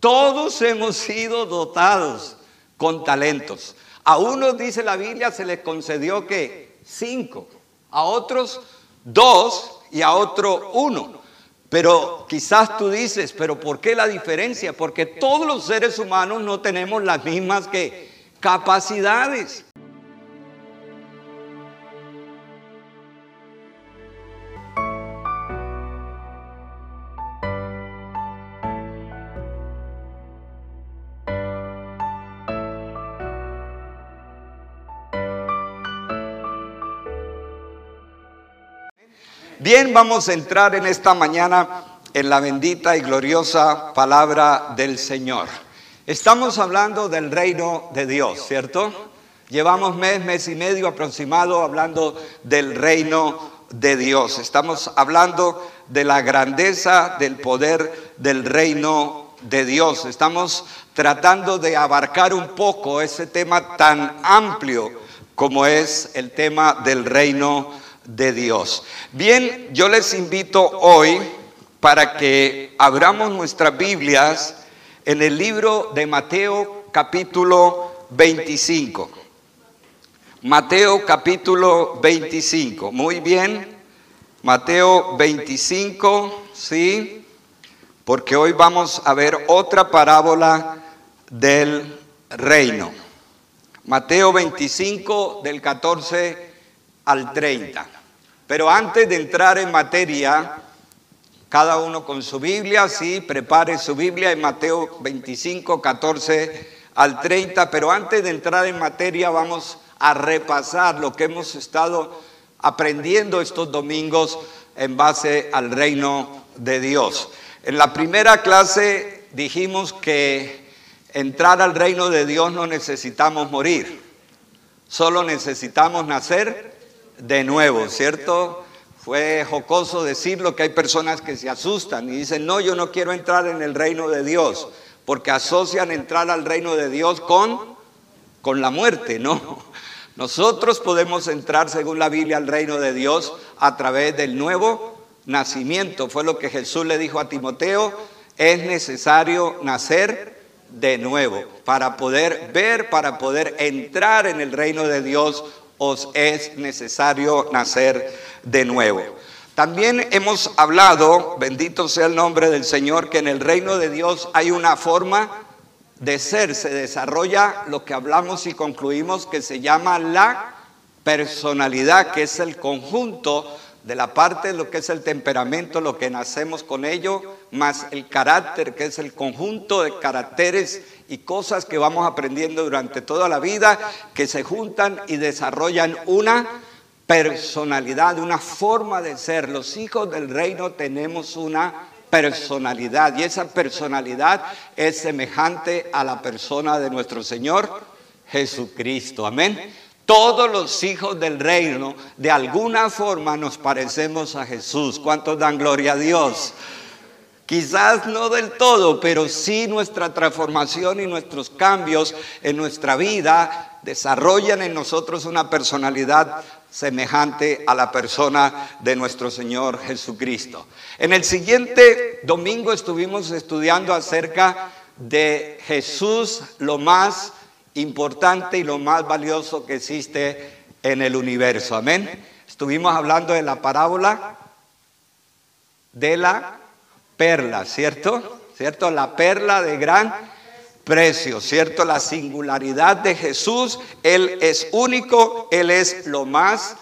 Todos hemos sido dotados con talentos. A unos, dice la Biblia, se les concedió que cinco, a otros dos y a otro uno. Pero quizás tú dices, pero ¿por qué la diferencia? Porque todos los seres humanos no tenemos las mismas que capacidades. Bien, vamos a entrar en esta mañana en la bendita y gloriosa palabra del Señor. Estamos hablando del reino de Dios, ¿cierto? Llevamos mes, mes y medio aproximado hablando del reino de Dios. Estamos hablando de la grandeza del poder del reino de Dios. Estamos tratando de abarcar un poco ese tema tan amplio como es el tema del reino de Dios. Bien, yo les invito hoy para que abramos nuestras Biblias en el libro de Mateo capítulo 25. Mateo capítulo 25. Muy bien. Mateo 25, sí, porque hoy vamos a ver otra parábola del reino. Mateo 25 del 14 al 30. Pero antes de entrar en materia, cada uno con su Biblia, sí, prepare su Biblia en Mateo 25, 14 al 30, pero antes de entrar en materia vamos a repasar lo que hemos estado aprendiendo estos domingos en base al reino de Dios. En la primera clase dijimos que entrar al reino de Dios no necesitamos morir, solo necesitamos nacer de nuevo, ¿cierto? Fue jocoso decirlo que hay personas que se asustan y dicen, no, yo no quiero entrar en el reino de Dios, porque asocian entrar al reino de Dios con, con la muerte, ¿no? Nosotros podemos entrar, según la Biblia, al reino de Dios a través del nuevo nacimiento. Fue lo que Jesús le dijo a Timoteo, es necesario nacer de nuevo para poder ver, para poder entrar en el reino de Dios os es necesario nacer de nuevo. También hemos hablado, bendito sea el nombre del Señor, que en el reino de Dios hay una forma de ser, se desarrolla lo que hablamos y concluimos que se llama la personalidad, que es el conjunto de la parte de lo que es el temperamento, lo que nacemos con ello, más el carácter, que es el conjunto de caracteres y cosas que vamos aprendiendo durante toda la vida, que se juntan y desarrollan una personalidad, una forma de ser. Los hijos del reino tenemos una personalidad y esa personalidad es semejante a la persona de nuestro Señor Jesucristo. Amén. Todos los hijos del reino de alguna forma nos parecemos a Jesús. ¿Cuántos dan gloria a Dios? Quizás no del todo, pero sí nuestra transformación y nuestros cambios en nuestra vida desarrollan en nosotros una personalidad semejante a la persona de nuestro Señor Jesucristo. En el siguiente domingo estuvimos estudiando acerca de Jesús, lo más importante y lo más valioso que existe en el universo. Amén. Estuvimos hablando de la parábola de la perla, ¿cierto? ¿Cierto? La perla de gran precio, ¿cierto? La singularidad de Jesús, Él es único, Él es lo más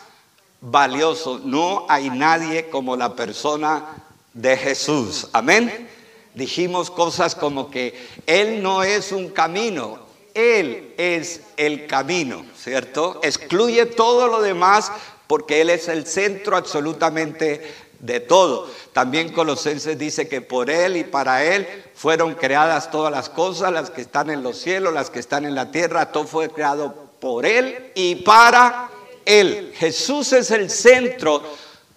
valioso. No hay nadie como la persona de Jesús. Amén. Dijimos cosas como que Él no es un camino, él es el camino, ¿cierto? Excluye todo lo demás porque Él es el centro absolutamente de todo. También Colosenses dice que por Él y para Él fueron creadas todas las cosas, las que están en los cielos, las que están en la tierra, todo fue creado por Él y para Él. Jesús es el centro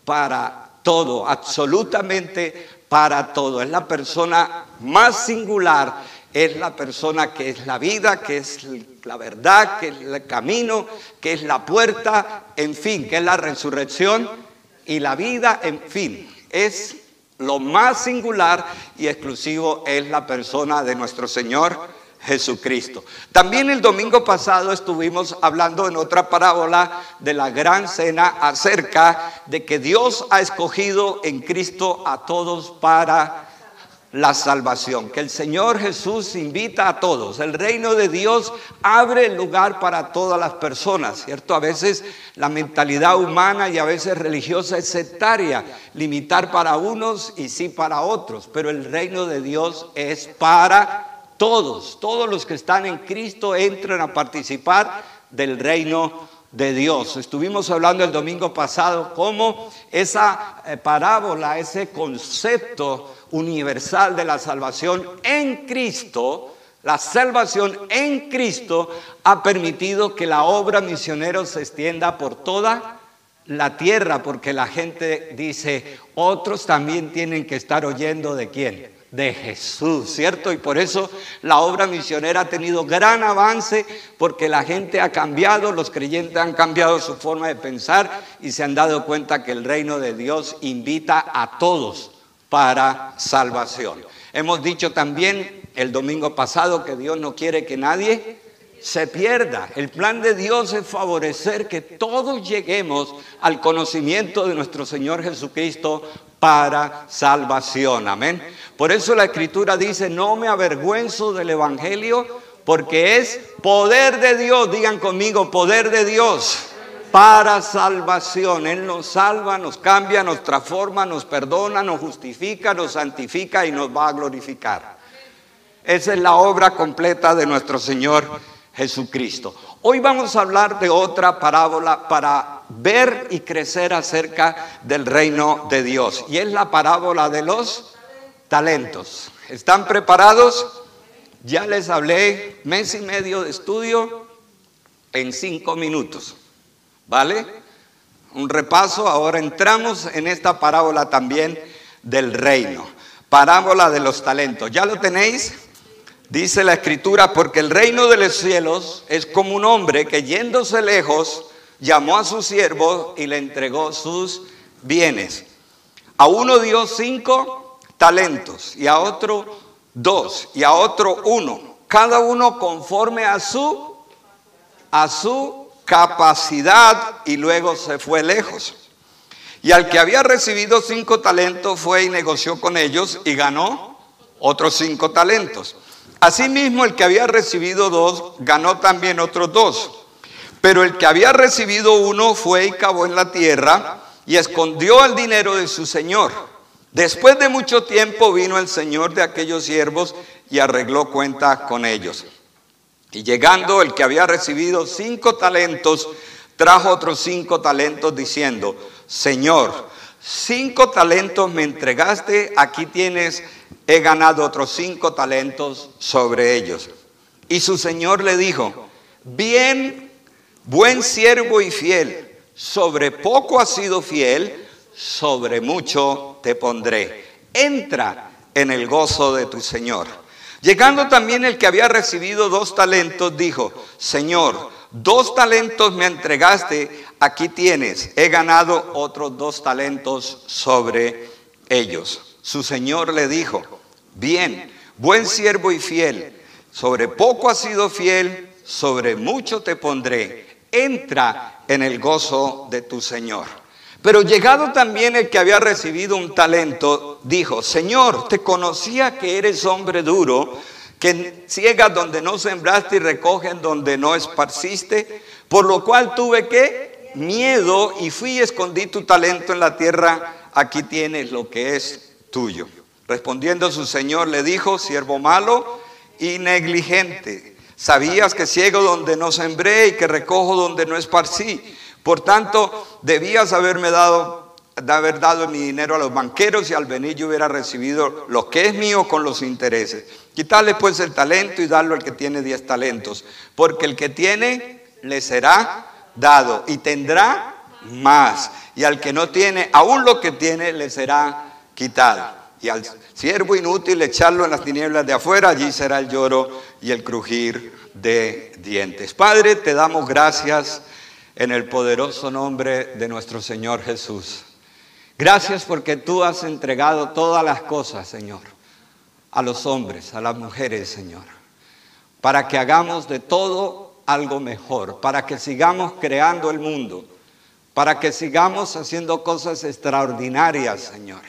para todo, absolutamente para todo. Es la persona más singular es la persona que es la vida, que es la verdad, que es el camino, que es la puerta, en fin, que es la resurrección y la vida, en fin, es Lo más singular y exclusivo es la persona de nuestro Señor Jesucristo. También el domingo pasado estuvimos hablando en otra parábola de la gran cena acerca de que Dios ha escogido en Cristo a todos para la salvación, que el Señor Jesús invita a todos. El reino de Dios abre el lugar para todas las personas, ¿cierto? A veces la mentalidad humana y a veces religiosa es sectaria, limitar para unos y sí para otros, pero el reino de Dios es para todos, todos los que están en Cristo entran a participar del reino de Dios. Estuvimos hablando el domingo pasado cómo esa eh, parábola, ese concepto universal de la salvación en Cristo, la salvación en Cristo ha permitido que la obra misionero se extienda por toda la tierra, porque la gente dice, otros también tienen que estar oyendo de quién de Jesús, ¿cierto? Y por eso la obra misionera ha tenido gran avance porque la gente ha cambiado, los creyentes han cambiado su forma de pensar y se han dado cuenta que el reino de Dios invita a todos para salvación. Hemos dicho también el domingo pasado que Dios no quiere que nadie se pierda. El plan de Dios es favorecer que todos lleguemos al conocimiento de nuestro Señor Jesucristo para salvación. Amén. Por eso la escritura dice, no me avergüenzo del Evangelio porque es poder de Dios. Digan conmigo, poder de Dios para salvación. Él nos salva, nos cambia, nos transforma, nos perdona, nos justifica, nos santifica y nos va a glorificar. Esa es la obra completa de nuestro Señor Jesucristo. Hoy vamos a hablar de otra parábola para ver y crecer acerca del reino de Dios. Y es la parábola de los talentos. ¿Están preparados? Ya les hablé mes y medio de estudio en cinco minutos. ¿Vale? Un repaso. Ahora entramos en esta parábola también del reino. Parábola de los talentos. ¿Ya lo tenéis? Dice la escritura, porque el reino de los cielos es como un hombre que yéndose lejos llamó a su siervo y le entregó sus bienes. A uno dio cinco talentos y a otro dos y a otro uno, cada uno conforme a su a su capacidad y luego se fue lejos. Y al que había recibido cinco talentos fue y negoció con ellos y ganó otros cinco talentos. Asimismo, el que había recibido dos ganó también otros dos. Pero el que había recibido uno fue y cavó en la tierra y escondió el dinero de su señor. Después de mucho tiempo vino el señor de aquellos siervos y arregló cuenta con ellos. Y llegando el que había recibido cinco talentos, trajo otros cinco talentos diciendo, Señor, cinco talentos me entregaste, aquí tienes he ganado otros cinco talentos sobre ellos. Y su señor le dijo, bien, buen siervo y fiel, sobre poco has sido fiel, sobre mucho te pondré. Entra en el gozo de tu Señor. Llegando también el que había recibido dos talentos, dijo, Señor, dos talentos me entregaste, aquí tienes, he ganado otros dos talentos sobre ellos. Su señor le dijo, bien, buen siervo y fiel, sobre poco has sido fiel, sobre mucho te pondré, entra en el gozo de tu Señor. Pero llegado también el que había recibido un talento, dijo, Señor, te conocía que eres hombre duro, que ciegas donde no sembraste y recogen donde no esparciste, por lo cual tuve que miedo y fui y escondí tu talento en la tierra, aquí tienes lo que es tuyo. Respondiendo su señor le dijo, siervo malo y negligente, sabías que ciego donde no sembré y que recojo donde no esparcí. Por tanto, debías haberme dado, de haber dado mi dinero a los banqueros y al venir yo hubiera recibido lo que es mío con los intereses. Quitarle pues el talento y darlo al que tiene diez talentos, porque el que tiene le será dado y tendrá más. Y al que no tiene, aún lo que tiene le será quitado. Y al siervo inútil echarlo en las tinieblas de afuera, allí será el lloro y el crujir de dientes. Padre, te damos gracias en el poderoso nombre de nuestro Señor Jesús. Gracias porque tú has entregado todas las cosas, Señor, a los hombres, a las mujeres, Señor, para que hagamos de todo algo mejor, para que sigamos creando el mundo, para que sigamos haciendo cosas extraordinarias, Señor,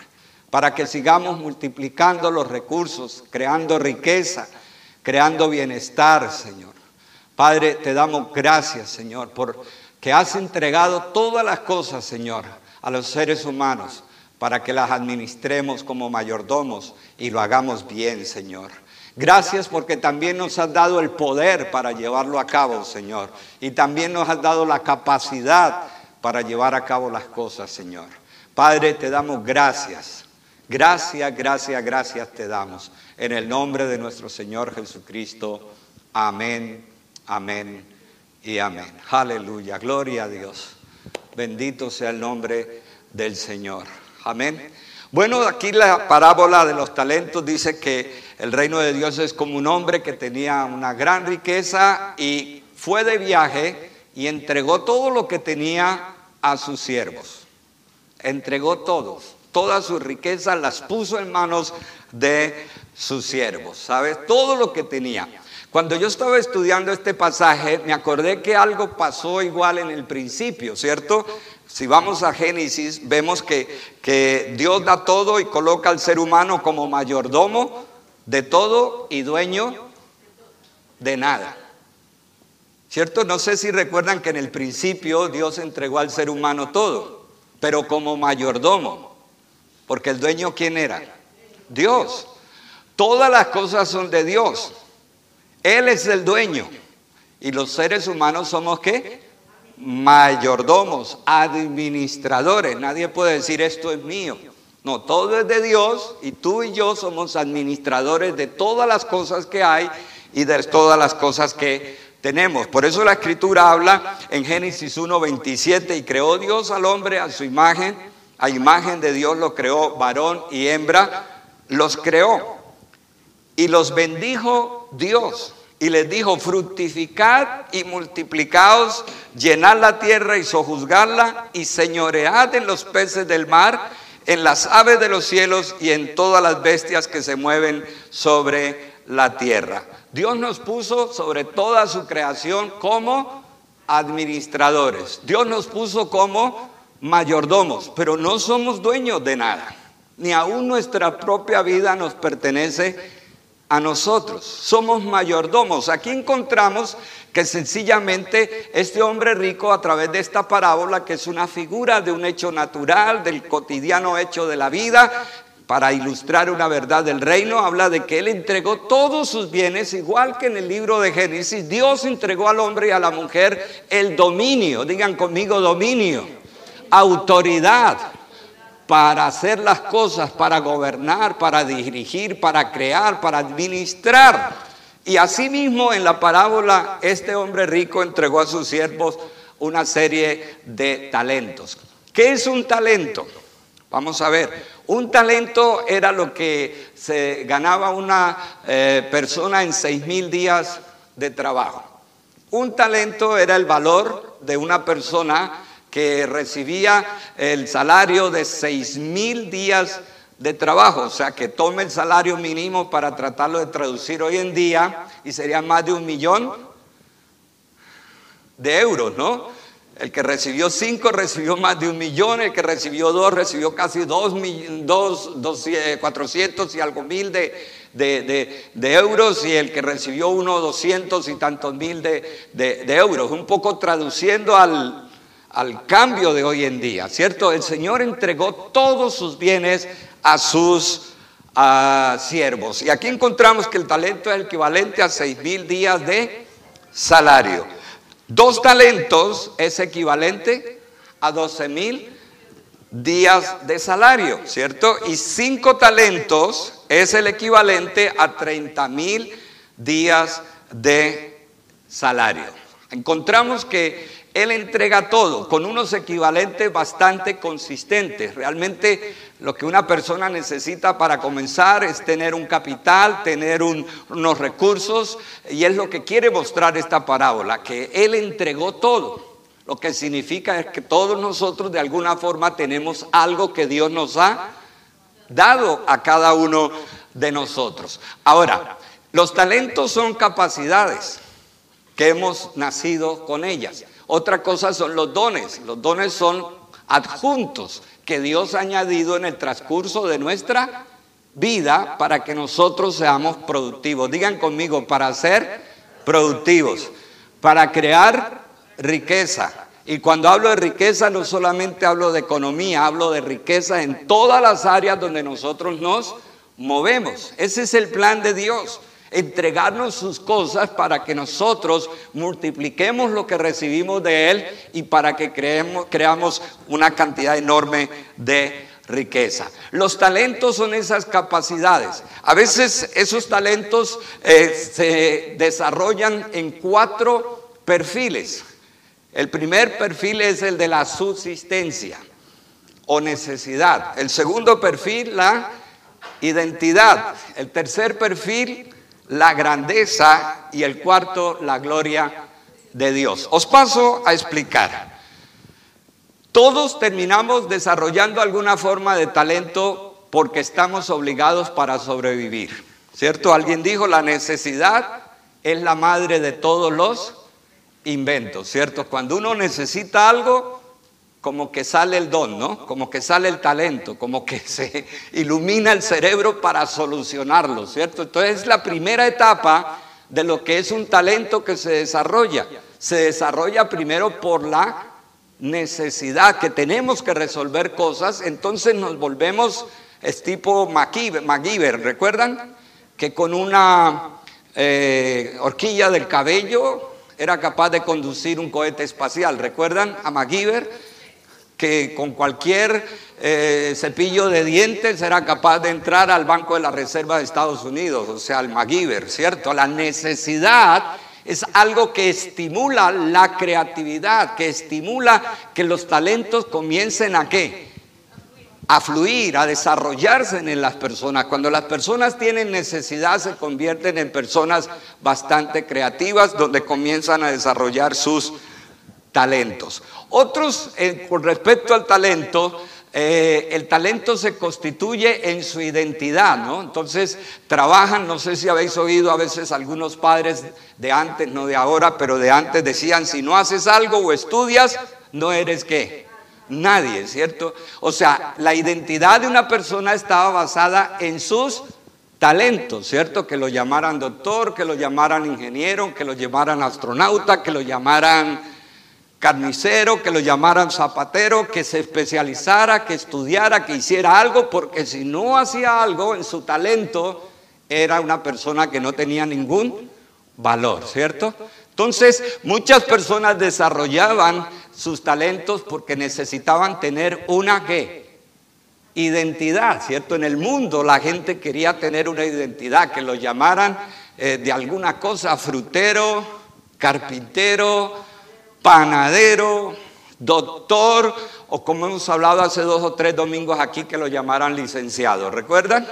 para que sigamos multiplicando los recursos, creando riqueza, creando bienestar, Señor. Padre, te damos gracias, Señor, por que has entregado todas las cosas, Señor, a los seres humanos para que las administremos como mayordomos y lo hagamos bien, Señor. Gracias porque también nos has dado el poder para llevarlo a cabo, Señor. Y también nos has dado la capacidad para llevar a cabo las cosas, Señor. Padre, te damos gracias. Gracias, gracias, gracias te damos. En el nombre de nuestro Señor Jesucristo. Amén, amén y amén. Aleluya, gloria a Dios. Bendito sea el nombre del Señor. Amén. Bueno, aquí la parábola de los talentos dice que el reino de Dios es como un hombre que tenía una gran riqueza y fue de viaje y entregó todo lo que tenía a sus siervos. Entregó todo, todas sus riquezas las puso en manos de sus siervos, ¿sabes? Todo lo que tenía. Cuando yo estaba estudiando este pasaje, me acordé que algo pasó igual en el principio, ¿cierto? Si vamos a Génesis, vemos que, que Dios da todo y coloca al ser humano como mayordomo de todo y dueño de nada. ¿Cierto? No sé si recuerdan que en el principio Dios entregó al ser humano todo, pero como mayordomo, porque el dueño ¿quién era? Dios. Todas las cosas son de Dios. Él es el dueño. Y los seres humanos somos qué? Mayordomos, administradores. Nadie puede decir esto es mío. No, todo es de Dios y tú y yo somos administradores de todas las cosas que hay y de todas las cosas que tenemos. Por eso la escritura habla en Génesis 1:27 y creó Dios al hombre a su imagen, a imagen de Dios lo creó, varón y hembra, los creó. Y los bendijo Dios y les dijo, fructificad y multiplicaos, llenad la tierra y sojuzgarla y señoread en los peces del mar, en las aves de los cielos y en todas las bestias que se mueven sobre la tierra. Dios nos puso sobre toda su creación como administradores. Dios nos puso como mayordomos, pero no somos dueños de nada. Ni aún nuestra propia vida nos pertenece a nosotros. Somos mayordomos. Aquí encontramos que sencillamente este hombre rico a través de esta parábola, que es una figura de un hecho natural, del cotidiano hecho de la vida, para ilustrar una verdad del reino, habla de que él entregó todos sus bienes, igual que en el libro de Génesis, Dios entregó al hombre y a la mujer el dominio, digan conmigo dominio, autoridad para hacer las cosas, para gobernar, para dirigir, para crear, para administrar. Y asimismo en la parábola, este hombre rico entregó a sus siervos una serie de talentos. ¿Qué es un talento? Vamos a ver. Un talento era lo que se ganaba una eh, persona en seis mil días de trabajo. Un talento era el valor de una persona que recibía el salario de seis mil días de trabajo, o sea que tome el salario mínimo para tratarlo de traducir hoy en día y sería más de un millón de euros, ¿no? El que recibió cinco recibió más de un millón, el que recibió dos recibió casi dos, dos, dos cuatrocientos y algo mil de, de, de, euros y el que recibió uno doscientos y tantos mil de, de euros. Un poco traduciendo al, al cambio de hoy en día, ¿cierto? El Señor entregó todos sus bienes a sus siervos. Y aquí encontramos que el talento es equivalente a seis mil días de salario. Dos talentos es equivalente a doce mil días de salario, ¿cierto? Y cinco talentos es el equivalente a treinta mil días de salario. Encontramos que él entrega todo con unos equivalentes bastante consistentes. Realmente lo que una persona necesita para comenzar es tener un capital, tener unos recursos y es lo que quiere mostrar esta parábola, que Él entregó todo. Lo que significa es que todos nosotros de alguna forma tenemos algo que Dios nos ha dado a cada uno de nosotros. Ahora, los talentos son capacidades que hemos nacido con ellas. Otra cosa son los dones. Los dones son adjuntos que Dios ha añadido en el transcurso de nuestra vida para que nosotros seamos productivos. Digan conmigo, para ser productivos, para crear riqueza. Y cuando hablo de riqueza no solamente hablo de economía, hablo de riqueza en todas las áreas donde nosotros nos movemos. Ese es el plan de Dios entregarnos sus cosas para que nosotros multipliquemos lo que recibimos de Él y para que creemos, creamos una cantidad enorme de riqueza. Los talentos son esas capacidades. A veces esos talentos eh, se desarrollan en cuatro perfiles. El primer perfil es el de la subsistencia o necesidad. El segundo perfil, la identidad. El tercer perfil, la grandeza. Y el cuarto, la gloria de Dios. Os paso a explicar. Todos terminamos desarrollando alguna forma de talento porque estamos obligados para sobrevivir. ¿Cierto? Alguien dijo, la necesidad es la madre de todos los inventos, ¿cierto? Cuando uno necesita algo, como que sale el don, ¿no? Como que sale el talento, como que se ilumina el cerebro para solucionarlo, ¿cierto? Entonces es la primera etapa de lo que es un talento que se desarrolla. Se desarrolla primero por la necesidad, que tenemos que resolver cosas, entonces nos volvemos es tipo MacGyver, ¿recuerdan? Que con una eh, horquilla del cabello era capaz de conducir un cohete espacial. ¿Recuerdan a MacGyver? Que con cualquier eh, cepillo de dientes era capaz de entrar al Banco de la Reserva de Estados Unidos, o sea, el MacGyver, ¿cierto? La necesidad es algo que estimula la creatividad, que estimula que los talentos comiencen a qué? A fluir, a desarrollarse en las personas. Cuando las personas tienen necesidad se convierten en personas bastante creativas donde comienzan a desarrollar sus talentos. Otros, eh, con respecto al talento, eh, el talento se constituye en su identidad, ¿no? Entonces trabajan, no sé si habéis oído a veces algunos padres de antes, no de ahora, pero de antes decían, si no haces algo o estudias, no eres qué. Nadie, ¿cierto? O sea, la identidad de una persona estaba basada en sus talentos, ¿cierto? Que lo llamaran doctor, que lo llamaran ingeniero, que lo llamaran astronauta, que lo llamaran carnicero, que lo llamaran zapatero, que se especializara, que estudiara, que hiciera algo, porque si no hacía algo en su talento, era una persona que no tenía ningún valor, ¿cierto? Entonces, muchas personas desarrollaban sus talentos porque necesitaban tener una ¿qué? identidad, ¿cierto? En el mundo la gente quería tener una identidad, que lo llamaran eh, de alguna cosa, frutero, carpintero, panadero, doctor, o como hemos hablado hace dos o tres domingos aquí, que lo llamaran licenciado. ¿Recuerdan?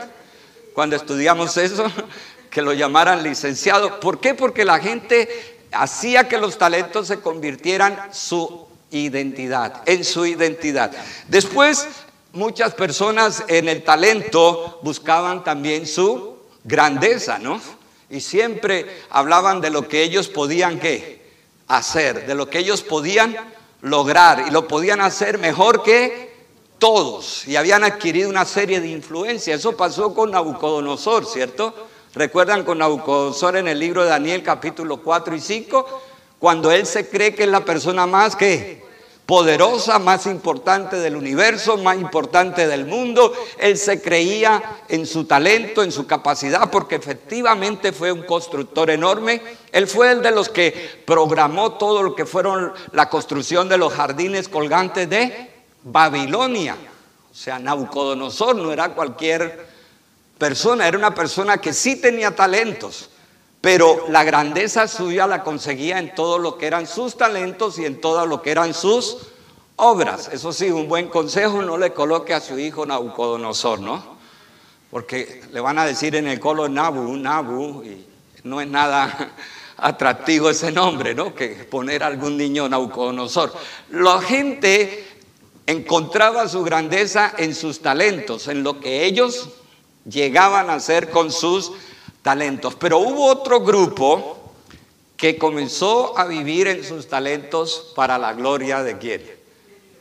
Cuando estudiamos eso, que lo llamaran licenciado. ¿Por qué? Porque la gente hacía que los talentos se convirtieran su identidad, en su identidad. Después, muchas personas en el talento buscaban también su grandeza, ¿no? Y siempre hablaban de lo que ellos podían, ¿qué? Hacer, de lo que ellos podían lograr y lo podían hacer mejor que todos y habían adquirido una serie de influencias. Eso pasó con Nabucodonosor, ¿cierto? ¿Recuerdan con Nabucodonosor en el libro de Daniel capítulo 4 y 5? Cuando él se cree que es la persona más que poderosa, más importante del universo, más importante del mundo. Él se creía en su talento, en su capacidad, porque efectivamente fue un constructor enorme. Él fue el de los que programó todo lo que fueron la construcción de los jardines colgantes de Babilonia. O sea, Nabucodonosor no era cualquier persona, era una persona que sí tenía talentos. Pero la grandeza suya la conseguía en todo lo que eran sus talentos y en todo lo que eran sus obras. Eso sí, un buen consejo, no le coloque a su hijo Nabucodonosor, ¿no? Porque le van a decir en el colo Nabu, Nabu, y no es nada atractivo ese nombre, ¿no? Que poner a algún niño Nauconosor. La gente encontraba su grandeza en sus talentos, en lo que ellos llegaban a hacer con sus talentos. Pero hubo otro grupo que comenzó a vivir en sus talentos para la gloria de quién?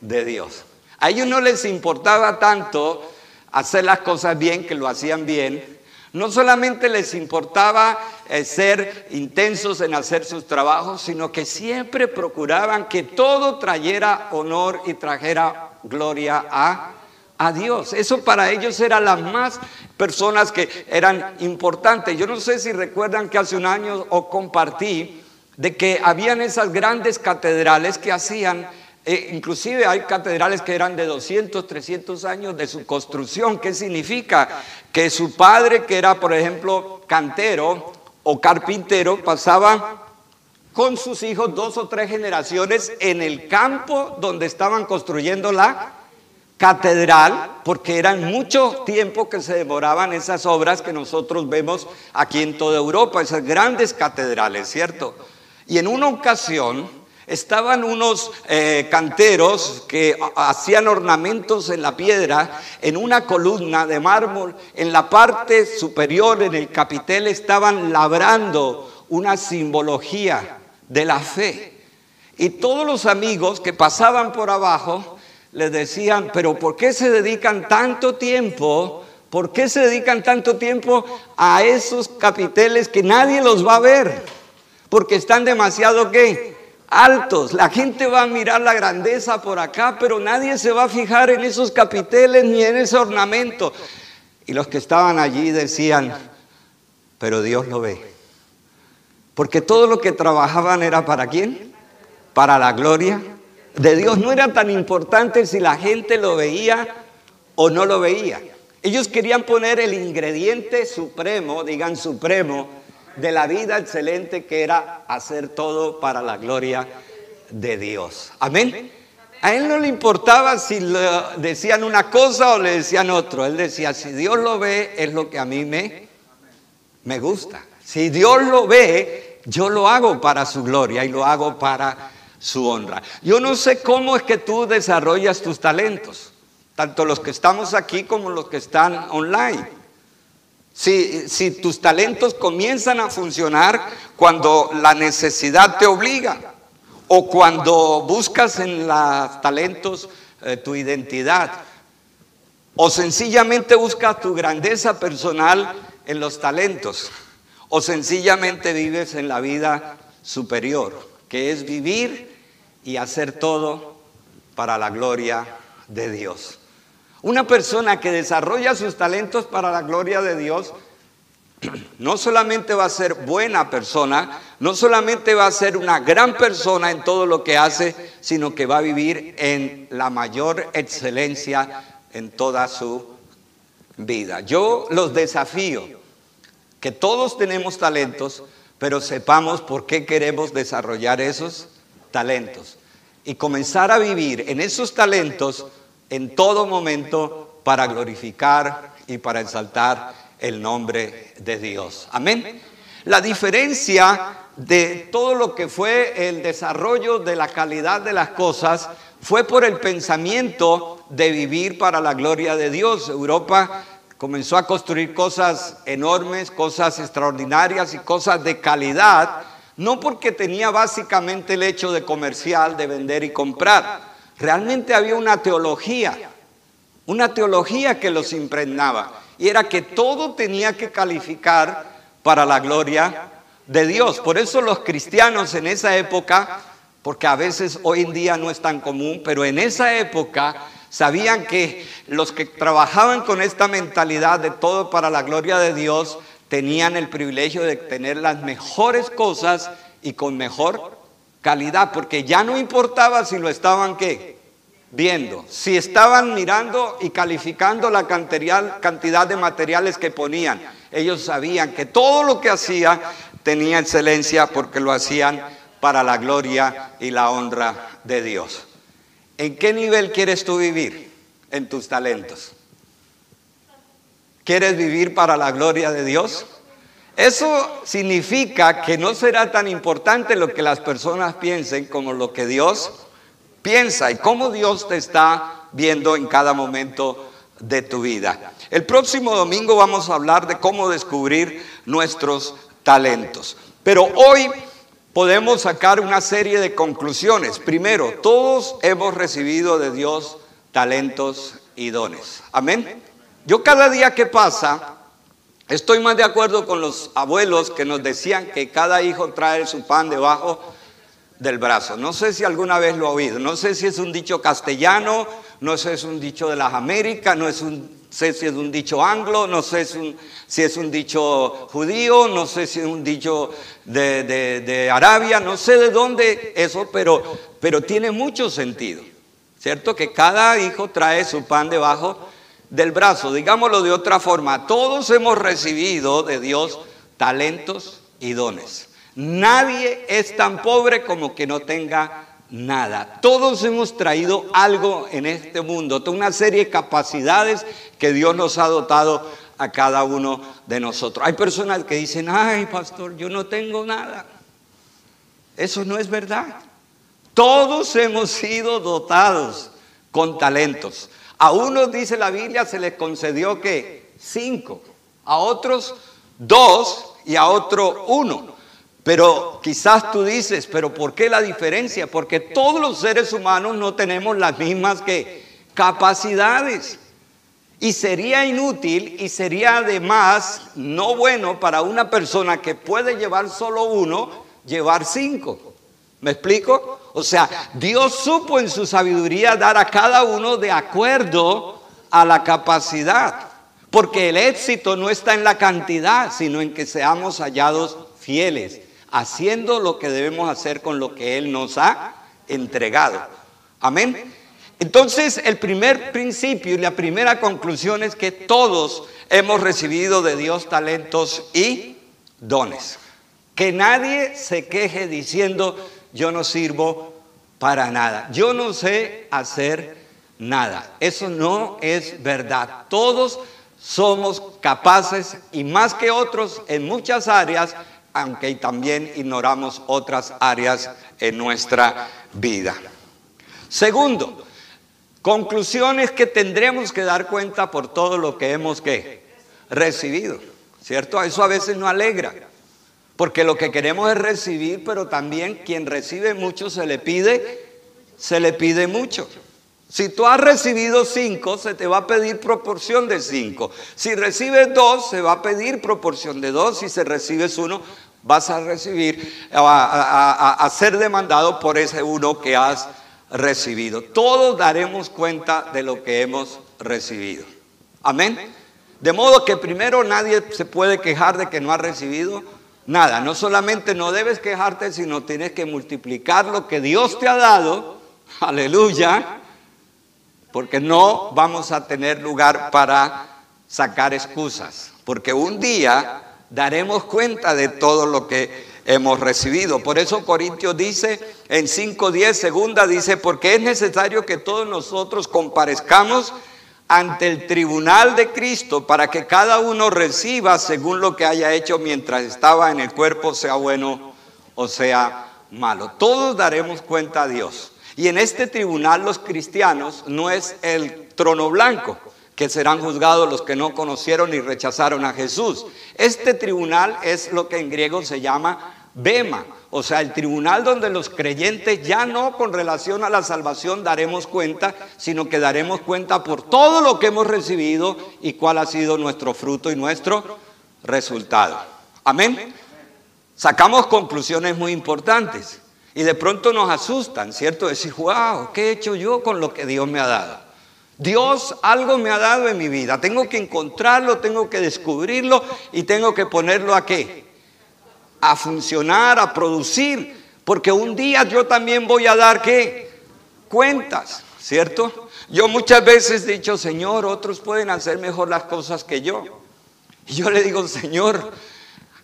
De Dios. A ellos no les importaba tanto hacer las cosas bien, que lo hacían bien. No solamente les importaba eh, ser intensos en hacer sus trabajos, sino que siempre procuraban que todo trayera honor y trajera gloria a a Dios. Eso para ellos era las más personas que eran importantes. Yo no sé si recuerdan que hace un año os compartí de que habían esas grandes catedrales que hacían, eh, inclusive hay catedrales que eran de 200, 300 años de su construcción. ¿Qué significa? Que su padre, que era por ejemplo cantero o carpintero, pasaba con sus hijos dos o tres generaciones en el campo donde estaban construyendo la catedral, porque eran mucho tiempo que se demoraban esas obras que nosotros vemos aquí en toda Europa, esas grandes catedrales, ¿cierto? Y en una ocasión estaban unos eh, canteros que hacían ornamentos en la piedra, en una columna de mármol, en la parte superior, en el capitel, estaban labrando una simbología de la fe. Y todos los amigos que pasaban por abajo, les decían, pero ¿por qué se dedican tanto tiempo? ¿Por qué se dedican tanto tiempo a esos capiteles que nadie los va a ver? Porque están demasiado qué? Altos. La gente va a mirar la grandeza por acá, pero nadie se va a fijar en esos capiteles ni en ese ornamento. Y los que estaban allí decían, pero Dios lo ve. Porque todo lo que trabajaban era para quién? Para la gloria de Dios no era tan importante si la gente lo veía o no lo veía. Ellos querían poner el ingrediente supremo, digan supremo, de la vida excelente que era hacer todo para la gloria de Dios. Amén. A él no le importaba si le decían una cosa o le decían otro. Él decía, si Dios lo ve, es lo que a mí me, me gusta. Si Dios lo ve, yo lo hago para su gloria y lo hago para su honra. Yo no sé cómo es que tú desarrollas tus talentos, tanto los que estamos aquí como los que están online. Si, tus talentos comienzan a funcionar cuando la necesidad te obliga o cuando buscas en los talentos eh, tu identidad o sencillamente buscas tu grandeza personal en los talentos o sencillamente vives en la vida superior, que es vivir y hacer todo para la gloria de Dios. Una persona que desarrolla sus talentos para la gloria de Dios no solamente va a ser buena persona, no solamente va a ser una gran persona en todo lo que hace, sino que va a vivir en la mayor excelencia en toda su vida. Yo los desafío que todos tenemos talentos, pero sepamos por qué queremos desarrollar esos talentos y comenzar a vivir en esos talentos en todo momento para glorificar y para exaltar el nombre de Dios. Amén. La diferencia de todo lo que fue el desarrollo de la calidad de las cosas fue por el pensamiento de vivir para la gloria de Dios. Europa comenzó a construir cosas enormes, cosas extraordinarias y cosas de calidad no porque tenía básicamente el hecho de comercial, de vender y comprar. Realmente había una teología, una teología que los impregnaba. Y era que todo tenía que calificar para la gloria de Dios. Por eso los cristianos en esa época, porque a veces hoy en día no es tan común, pero en esa época sabían que los que trabajaban con esta mentalidad de todo para la gloria de Dios, tenían el privilegio de tener las mejores cosas y con mejor calidad, porque ya no importaba si lo estaban qué, viendo, si estaban mirando y calificando la cantidad de materiales que ponían. Ellos sabían que todo lo que hacía tenía excelencia porque lo hacían para la gloria y la honra de Dios. ¿En qué nivel quieres tú vivir? En tus talentos. ¿Quieres vivir para la gloria de Dios? Eso significa que no será tan importante lo que las personas piensen como lo que Dios piensa y cómo Dios te está viendo en cada momento de tu vida. El próximo domingo vamos a hablar de cómo descubrir nuestros talentos. Pero hoy podemos sacar una serie de conclusiones. Primero, todos hemos recibido de Dios talentos y dones. Amén. Yo cada día que pasa, estoy más de acuerdo con los abuelos que nos decían que cada hijo trae su pan debajo del brazo. No sé si alguna vez lo ha oído, no sé si es un dicho castellano, no sé si es un dicho de las Américas, no es un, sé si es un dicho anglo, no sé si es un, dicho judío, no sé si es un dicho de, de, Arabia, no sé de dónde eso, pero, pero tiene mucho sentido. ¿Cierto? Que cada hijo trae su pan debajo del brazo. Digámoslo de otra forma, todos hemos recibido de Dios talentos y dones. Nadie es tan pobre como que no tenga nada. Todos hemos traído algo en este mundo, toda una serie de capacidades que Dios nos ha dotado a cada uno de nosotros. Hay personas que dicen, ay pastor, yo no tengo nada. Eso no es verdad. Todos hemos sido dotados con talentos. A unos, dice la Biblia, se les concedió que cinco, a otros dos y a otro uno. Pero quizás tú dices, pero ¿por qué la diferencia? Porque todos los seres humanos no tenemos las mismas capacidades. Y sería inútil y sería además no bueno para una persona que puede llevar solo uno, llevar cinco. ¿Me explico? O sea, Dios supo en su sabiduría dar a cada uno de acuerdo a la capacidad. Porque el éxito no está en la cantidad, sino en que seamos hallados fieles haciendo lo que debemos hacer con lo que Él nos ha entregado. Amén. Entonces, el primer principio y la primera conclusión es que todos hemos recibido de Dios talentos y dones. Que nadie se queje diciendo, yo no sirvo para nada, yo no sé hacer nada. Eso no es verdad. Todos somos capaces y más que otros en muchas áreas aunque también ignoramos otras áreas en nuestra vida. Segundo, conclusiones que tendremos que dar cuenta por todo lo que hemos recibido, ¿cierto? Eso a veces no alegra, porque lo que queremos es recibir, pero también quien recibe mucho se le pide, se le pide mucho. Si tú has recibido cinco, se te va a pedir proporción de cinco. Si recibes dos, se va a pedir proporción de dos. Si se recibes uno, vas a recibir, a, ser demandado por ese uno que has recibido. Todos daremos cuenta de lo que hemos recibido. Amén. De modo que primero nadie se puede quejar de que no ha recibido nada. No solamente no debes quejarte, sino tienes que multiplicar lo que Dios te ha dado. Aleluya porque no vamos a tener lugar para sacar excusas, porque un día daremos cuenta de todo lo que hemos recibido. Por eso Corintios dice en 5.10, segunda dice, porque es necesario que todos nosotros comparezcamos ante el tribunal de Cristo para que cada uno reciba según lo que haya hecho mientras estaba en el cuerpo, sea bueno o sea malo. Todos daremos cuenta a Dios. Y en este tribunal los cristianos no es el trono blanco, que serán juzgados los que no conocieron y rechazaron a Jesús. Este tribunal es lo que en griego se llama Bema, o sea, el tribunal donde los creyentes ya no con relación a la salvación daremos cuenta, sino que daremos cuenta por todo lo que hemos recibido y cuál ha sido nuestro fruto y nuestro resultado. Amén. Sacamos conclusiones muy importantes. Y de pronto nos asustan, ¿cierto? Decir, wow, ¿qué he hecho yo con lo que Dios me ha dado? Dios algo me ha dado en mi vida. Tengo que encontrarlo, tengo que descubrirlo y tengo que ponerlo a qué? A funcionar, a producir. Porque un día yo también voy a dar qué? Cuentas, ¿cierto? Yo muchas veces he dicho, Señor, otros pueden hacer mejor las cosas que yo. Y yo le digo, Señor,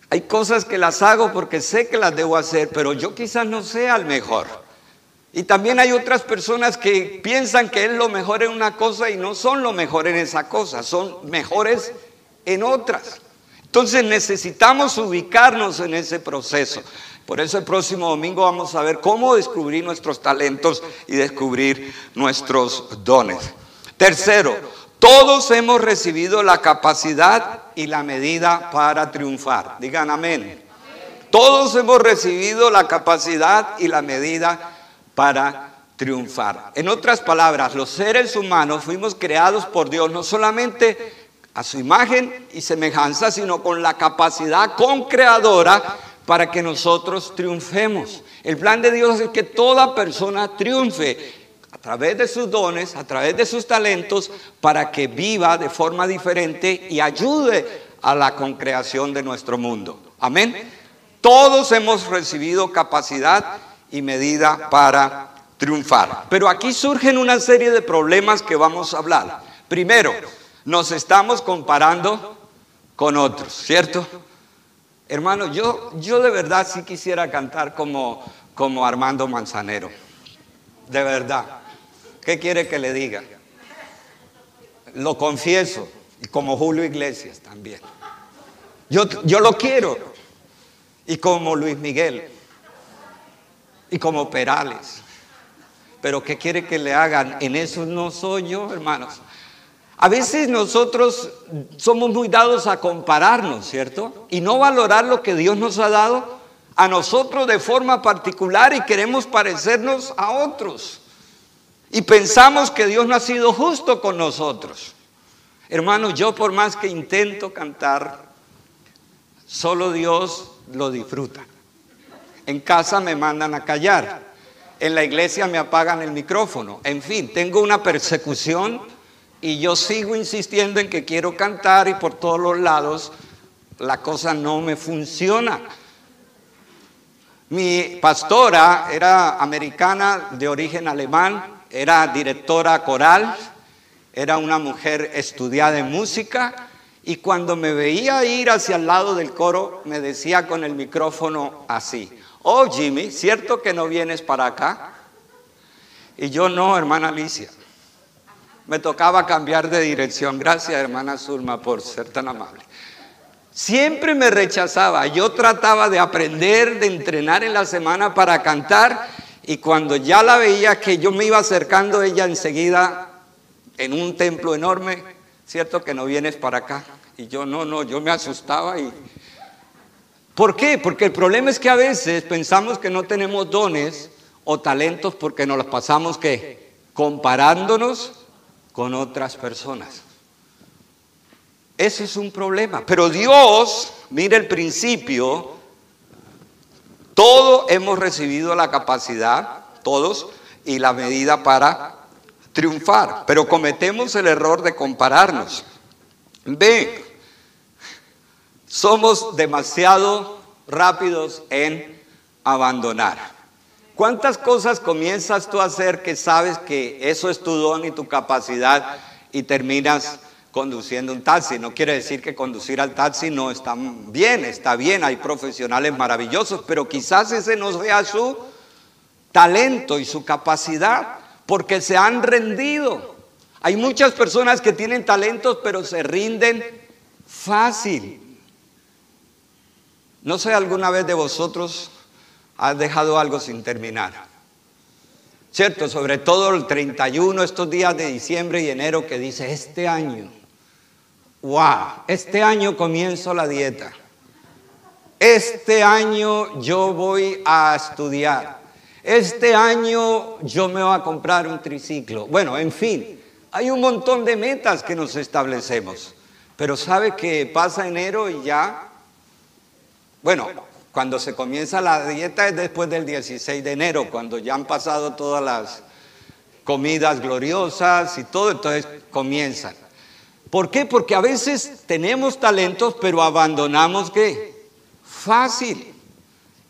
hay cosas que las hago porque sé que las debo hacer, pero yo quizás no sea el mejor. Y también hay otras personas que piensan que es lo mejor en una cosa y no son lo mejor en esa cosa, son mejores en otras. Entonces necesitamos ubicarnos en ese proceso. Por eso el próximo domingo vamos a ver cómo descubrir nuestros talentos y descubrir nuestros dones. Tercero, todos hemos recibido la capacidad y la medida para triunfar. Digan amén. Todos hemos recibido la capacidad y la medida para triunfar. En otras palabras, los seres humanos fuimos creados por Dios no solamente a su imagen y semejanza, sino con la capacidad concreadora para que nosotros triunfemos. El plan de Dios es que toda persona triunfe a través de sus dones, a través de sus talentos, para que viva de forma diferente y ayude a la concreación de nuestro mundo. Amén. Todos hemos recibido capacidad y medida para triunfar. Pero aquí surgen una serie de problemas que vamos a hablar. Primero, nos estamos comparando con otros, ¿cierto? Hermano, yo, yo de verdad sí quisiera cantar como, como Armando Manzanero. De verdad. ¿Qué quiere que le diga? Lo confieso. Y como Julio Iglesias también. Yo, yo lo quiero. Y como Luis Miguel. Y como Perales. Pero ¿qué quiere que le hagan? En eso no soy yo, hermanos. A veces nosotros somos muy dados a compararnos, ¿cierto? Y no valorar lo que Dios nos ha dado a nosotros de forma particular y queremos parecernos a otros. Y pensamos que Dios no ha sido justo con nosotros. Hermanos, yo por más que intento cantar, solo Dios lo disfruta. En casa me mandan a callar. En la iglesia me apagan el micrófono. En fin, tengo una persecución y yo sigo insistiendo en que quiero cantar y por todos los lados la cosa no me funciona. Mi pastora era americana de origen alemán, era directora coral, era una mujer estudiada en música y cuando me veía ir hacia el lado del coro me decía con el micrófono así, oh Jimmy, ¿cierto que no vienes para acá? Y yo no, hermana Alicia me tocaba cambiar de dirección. Gracias, hermana Zulma, por ser tan amable. Siempre me rechazaba. Yo trataba de aprender, de entrenar en la semana para cantar y cuando ya la veía que yo me iba acercando, ella enseguida en un templo enorme, cierto que no vienes para acá. Y yo no, no, yo me asustaba. ¿Por qué? Porque el problema es que a veces pensamos que no tenemos dones o talentos porque nos los pasamos que comparándonos con otras personas. Ese es un problema. Pero Dios, mire el principio, todos hemos recibido la capacidad, todos, y la medida para triunfar. Pero cometemos el error de compararnos. Ve, somos demasiado rápidos en abandonar. ¿Cuántas cosas comienzas tú a hacer que sabes que eso es tu don y tu capacidad y terminas conduciendo un taxi? No quiere decir que conducir al taxi no está bien, está bien, hay profesionales maravillosos, pero quizás ese no sea su talento y su capacidad, porque se han rendido. Hay muchas personas que tienen talentos, pero se rinden fácil. No sé alguna vez de vosotros has dejado algo sin terminar. ¿Cierto? Sobre todo el 31, estos días de diciembre y enero que dice, este año, wow, este año comienzo la dieta. Este año yo voy a estudiar. Este año yo me voy a comprar un triciclo. Bueno, en fin, hay un montón de metas que nos establecemos. Pero sabe que pasa enero y ya, bueno, cuando se comienza la dieta es después del 16 de enero, cuando ya han pasado todas las comidas gloriosas y todo, entonces comienzan. ¿Por qué? Porque a veces tenemos talentos, pero abandonamos qué? Fácil.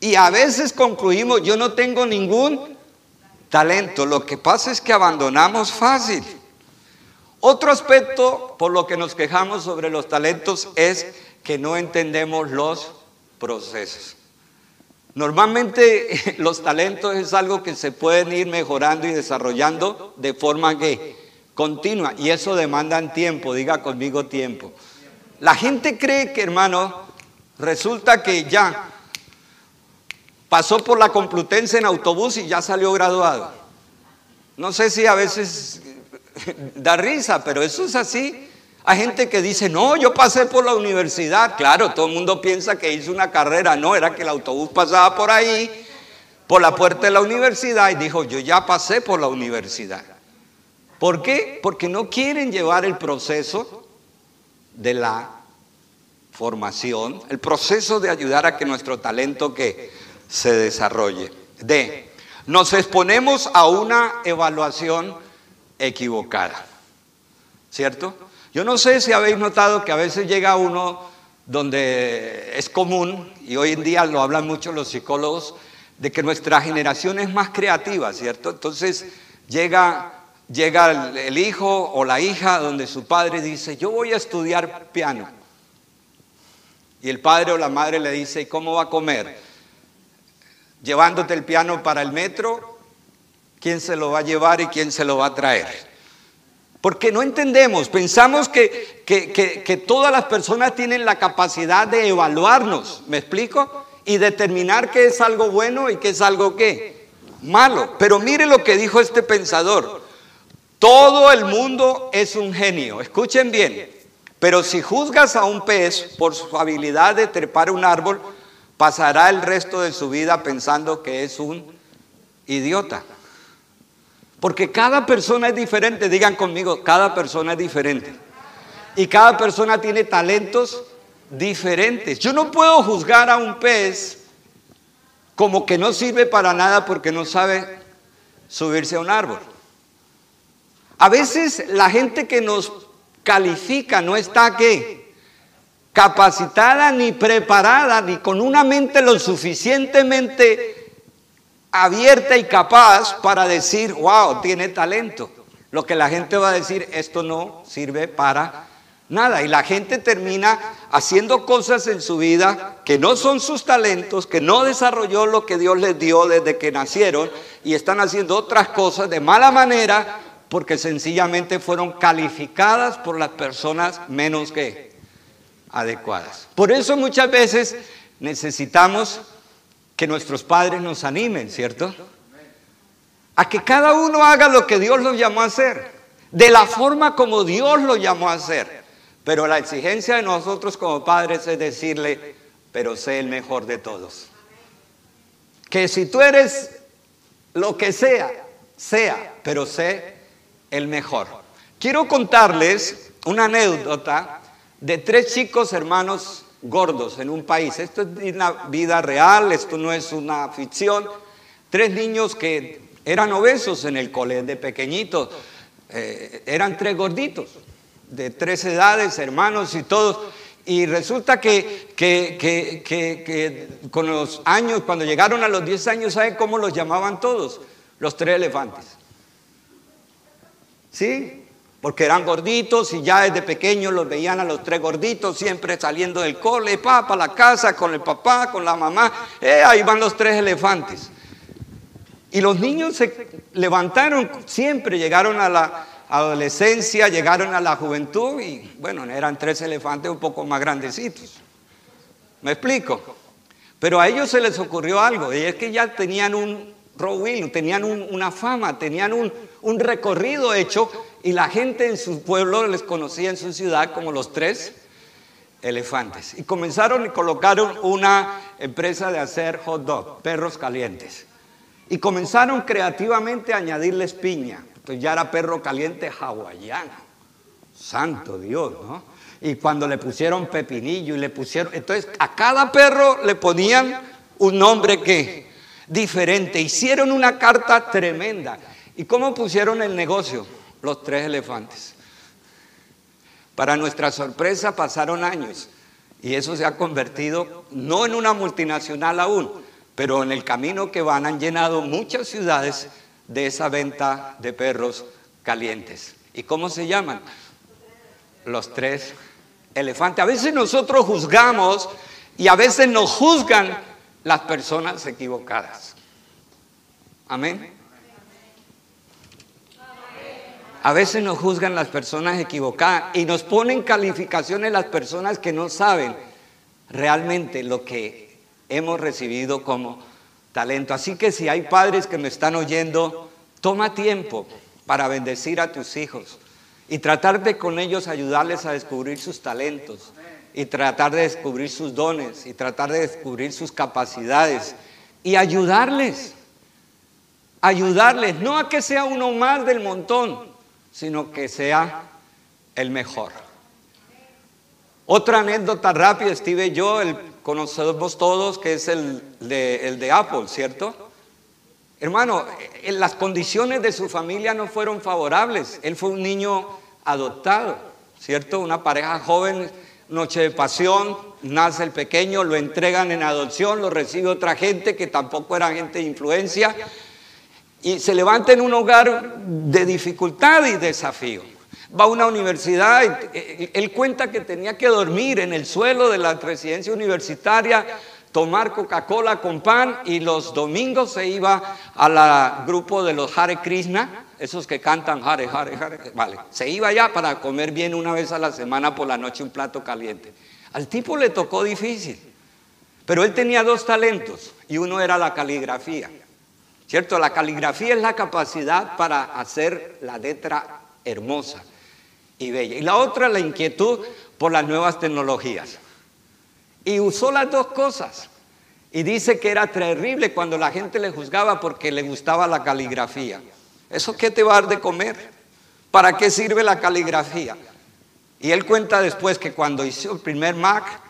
Y a veces concluimos, yo no tengo ningún talento. Lo que pasa es que abandonamos fácil. Otro aspecto por lo que nos quejamos sobre los talentos es que no entendemos los procesos. Normalmente los talentos es algo que se pueden ir mejorando y desarrollando de forma que continua y eso demanda tiempo, diga conmigo tiempo. La gente cree que, hermano, resulta que ya pasó por la Complutense en autobús y ya salió graduado. No sé si a veces da risa, pero eso es así. Hay gente que dice, no, yo pasé por la universidad. Claro, todo el mundo piensa que hizo una carrera. No, era que el autobús pasaba por ahí, por la puerta de la universidad, y dijo, yo ya pasé por la universidad. ¿Por qué? Porque no quieren llevar el proceso de la formación, el proceso de ayudar a que nuestro talento se desarrolle. D. Nos exponemos a una evaluación equivocada. ¿Cierto? Yo no sé si habéis notado que a veces llega uno donde es común, y hoy en día lo hablan mucho los psicólogos, de que nuestra generación es más creativa, ¿cierto? Entonces llega llega el, hijo o la hija donde su padre dice, yo voy a estudiar piano. Y el padre o la madre le dice, ¿cómo va a comer? Llevándote el piano para el metro, ¿quién se lo va a llevar y quién se lo va a traer? Porque no entendemos, pensamos que, que, que todas las personas tienen la capacidad de evaluarnos, ¿me explico? Y determinar qué es algo bueno y qué es algo qué, malo. Pero mire lo que dijo este pensador. Todo el mundo es un genio, escuchen bien, pero si juzgas a un pez por su habilidad de trepar un árbol, pasará el resto de su vida pensando que es un idiota. Porque cada persona es diferente, digan conmigo, cada persona es diferente. Y cada persona tiene talentos diferentes. Yo no puedo juzgar a un pez como que no sirve para nada porque no sabe subirse a un árbol. A veces la gente que nos califica no está ¿qué? capacitada ni preparada ni con una mente lo suficientemente abierta y capaz para decir, wow, tiene talento. Lo que la gente va a decir, esto no sirve para nada. Y la gente termina haciendo cosas en su vida que no son sus talentos, que no desarrolló lo que Dios les dio desde que nacieron y están haciendo otras cosas de mala manera porque sencillamente fueron calificadas por las personas menos que adecuadas. Por eso muchas veces necesitamos que nuestros padres nos animen, ¿cierto? A que cada uno haga lo que Dios lo llamó a hacer, de la forma como Dios lo llamó a hacer. Pero la exigencia de nosotros como padres es decirle, pero sé el mejor de todos. Que si tú eres lo que sea, sea, pero sé el mejor. Quiero contarles una anécdota de tres chicos hermanos gordos en un país. Esto es una vida real, esto no es una ficción. Tres niños que eran obesos en el colegio de pequeñitos. Eh, eran tres gorditos, de tres edades, hermanos y todos. Y resulta que, que, que, que, con los años, cuando llegaron a los 10 años, ¿saben cómo los llamaban todos? Los tres elefantes. ¿Sí? Porque eran gorditos y ya desde pequeños los veían a los tres gorditos siempre saliendo del cole, papá, la casa, con el papá, con la mamá. Eh, ahí van los tres elefantes. Y los niños se levantaron siempre, llegaron a la adolescencia, llegaron a la juventud y bueno, eran tres elefantes un poco más grandecitos. ¿Me explico? Pero a ellos se les ocurrió algo, y es que ya tenían un rowing, tenían una fama, tenían un recorrido hecho y la gente en su pueblo les conocía en su ciudad como los tres elefantes. Y comenzaron y colocaron una empresa de hacer hot dog, perros calientes. Y comenzaron creativamente a añadirles piña. Entonces ya era perro caliente hawaiano. Santo Dios, ¿no? Y cuando le pusieron pepinillo y le pusieron, entonces a cada perro le ponían un nombre que diferente. Hicieron una carta tremenda. ¿Y cómo pusieron el negocio? Los tres elefantes. Para nuestra sorpresa pasaron años y eso se ha convertido no en una multinacional aún, pero en el camino que van han llenado muchas ciudades de esa venta de perros calientes. ¿Y cómo se llaman? Los tres elefantes. A veces nosotros juzgamos y a veces nos juzgan las personas equivocadas. Amén. A veces nos juzgan las personas equivocadas y nos ponen calificaciones las personas que no saben realmente lo que hemos recibido como talento. Así que si hay padres que me están oyendo, toma tiempo para bendecir a tus hijos y tratar de con ellos ayudarles a descubrir sus talentos y tratar de descubrir sus dones y tratar de descubrir sus capacidades y ayudarles. Ayudarles, no a que sea uno más del montón, sino que sea el mejor. Otra anécdota rápida, Steve y yo, el, conocemos todos que es el de, Apple, ¿cierto? Hermano, en las condiciones de su familia no fueron favorables. Él fue un niño adoptado, ¿cierto? Una pareja joven, noche de pasión, nace el pequeño, lo entregan en adopción, lo recibe otra gente que tampoco era gente de influencia y se levanta en un hogar de dificultad y desafío. Va a una universidad, y, eh, él cuenta que tenía que dormir en el suelo de la residencia universitaria, tomar Coca-Cola con pan y los domingos se iba al grupo de los Hare Krishna, esos que cantan Hare, Hare, Hare, vale, se iba allá para comer bien una vez a la semana por la noche un plato caliente. Al tipo le tocó difícil, pero él tenía dos talentos y uno era la caligrafía. ¿Cierto? La caligrafía es la capacidad para hacer la letra hermosa y bella. Y la otra, la inquietud por las nuevas tecnologías. Y usó las dos cosas. Y dice que era terrible cuando la gente le juzgaba porque le gustaba la caligrafía. ¿Eso qué te va a dar de comer? ¿Para qué sirve la caligrafía? Y él cuenta después que cuando hizo el primer Mac,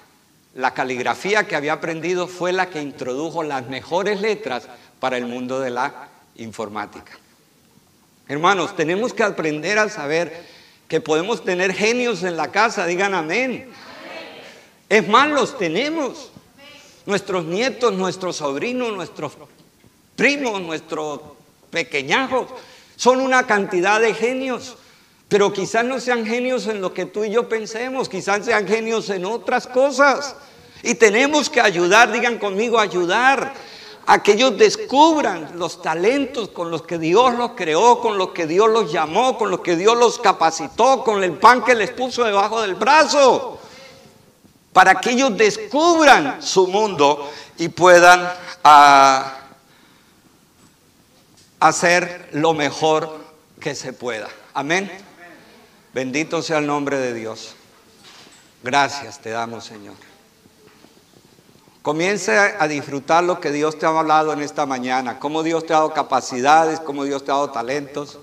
la caligrafía que había aprendido fue la que introdujo las mejores letras para el mundo de la informática. Hermanos, tenemos que aprender a saber que podemos tener genios en la casa, digan amén. Es más, los tenemos. Nuestros nietos, nuestros sobrinos, nuestros primos, nuestros pequeñajos, son una cantidad de genios. Pero quizás no sean genios en lo que tú y yo pensemos, quizás sean genios en otras cosas. Y tenemos que ayudar, digan conmigo, ayudar a que ellos descubran los talentos con los que Dios los creó, con los que Dios los llamó, con los que Dios los capacitó, con el pan que les puso debajo del brazo, para que ellos descubran su mundo y puedan ah, hacer lo mejor que se pueda. Amén. Bendito sea el nombre de Dios. Gracias te damos, Señor. Comience a disfrutar lo que Dios te ha hablado en esta mañana, cómo Dios te ha dado capacidades, cómo Dios te ha dado talentos,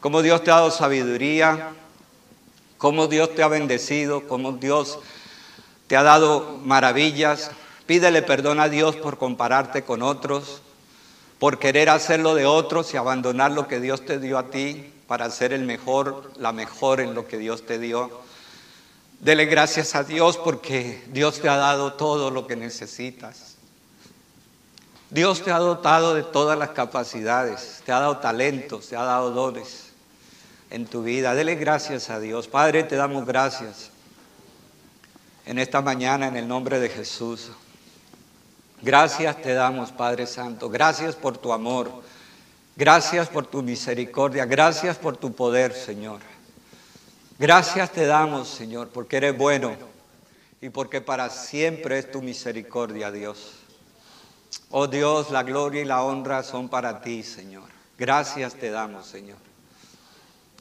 cómo Dios te ha dado sabiduría, cómo Dios te ha bendecido, cómo Dios te ha dado maravillas. Pídele perdón a Dios por compararte con otros, por querer hacerlo de otros y abandonar lo que Dios te dio a ti para ser el mejor, la mejor en lo que Dios te dio. Dele gracias a Dios porque Dios te ha dado todo lo que necesitas. Dios te ha dotado de todas las capacidades, te ha dado talentos, te ha dado dones en tu vida. Dele gracias a Dios. Padre, te damos gracias en esta mañana en el nombre de Jesús. Gracias te damos, Padre Santo. Gracias por tu amor. Gracias por tu misericordia. Gracias por tu poder, Señor. Gracias te damos, Señor, porque eres bueno y porque para siempre es tu misericordia, Dios. Oh Dios, la gloria y la honra son para ti, Señor. Gracias te damos, Señor.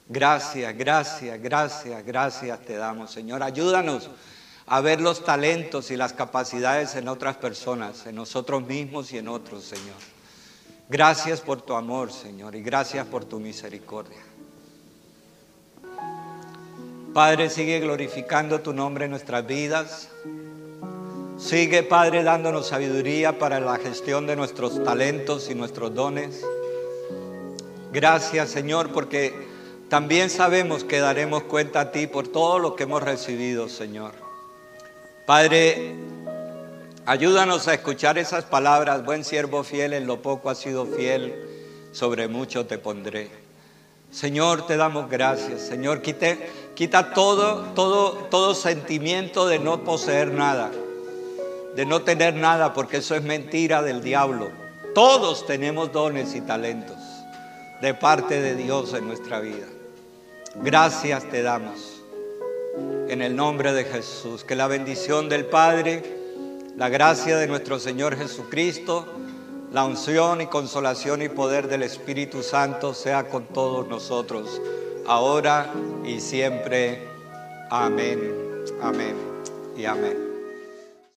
Gracias, gracias, gracias, gracias te damos, Señor. Ayúdanos a ver los talentos y las capacidades en otras personas, en nosotros mismos y en otros, Señor. Gracias por tu amor, Señor, y gracias por tu misericordia. Padre, sigue glorificando tu nombre en nuestras vidas. Sigue, Padre, dándonos sabiduría para la gestión de nuestros talentos y nuestros dones. Gracias, Señor, porque también sabemos que daremos cuenta a ti por todo lo que hemos recibido, Señor. Padre, ayúdanos a escuchar esas palabras, buen siervo fiel, en lo poco has sido fiel, sobre mucho te pondré. Señor, te damos gracias. Señor, quita todo, todo, todo sentimiento de no poseer nada, de no tener nada, porque eso es mentira del diablo. Todos tenemos dones y talentos de parte de Dios en nuestra vida. Gracias te damos. En el nombre de Jesús. Que la bendición del Padre, la gracia de nuestro Señor Jesucristo, la unción y consolación y poder del Espíritu Santo sea con todos nosotros, ahora y siempre. Amén, amén y amén.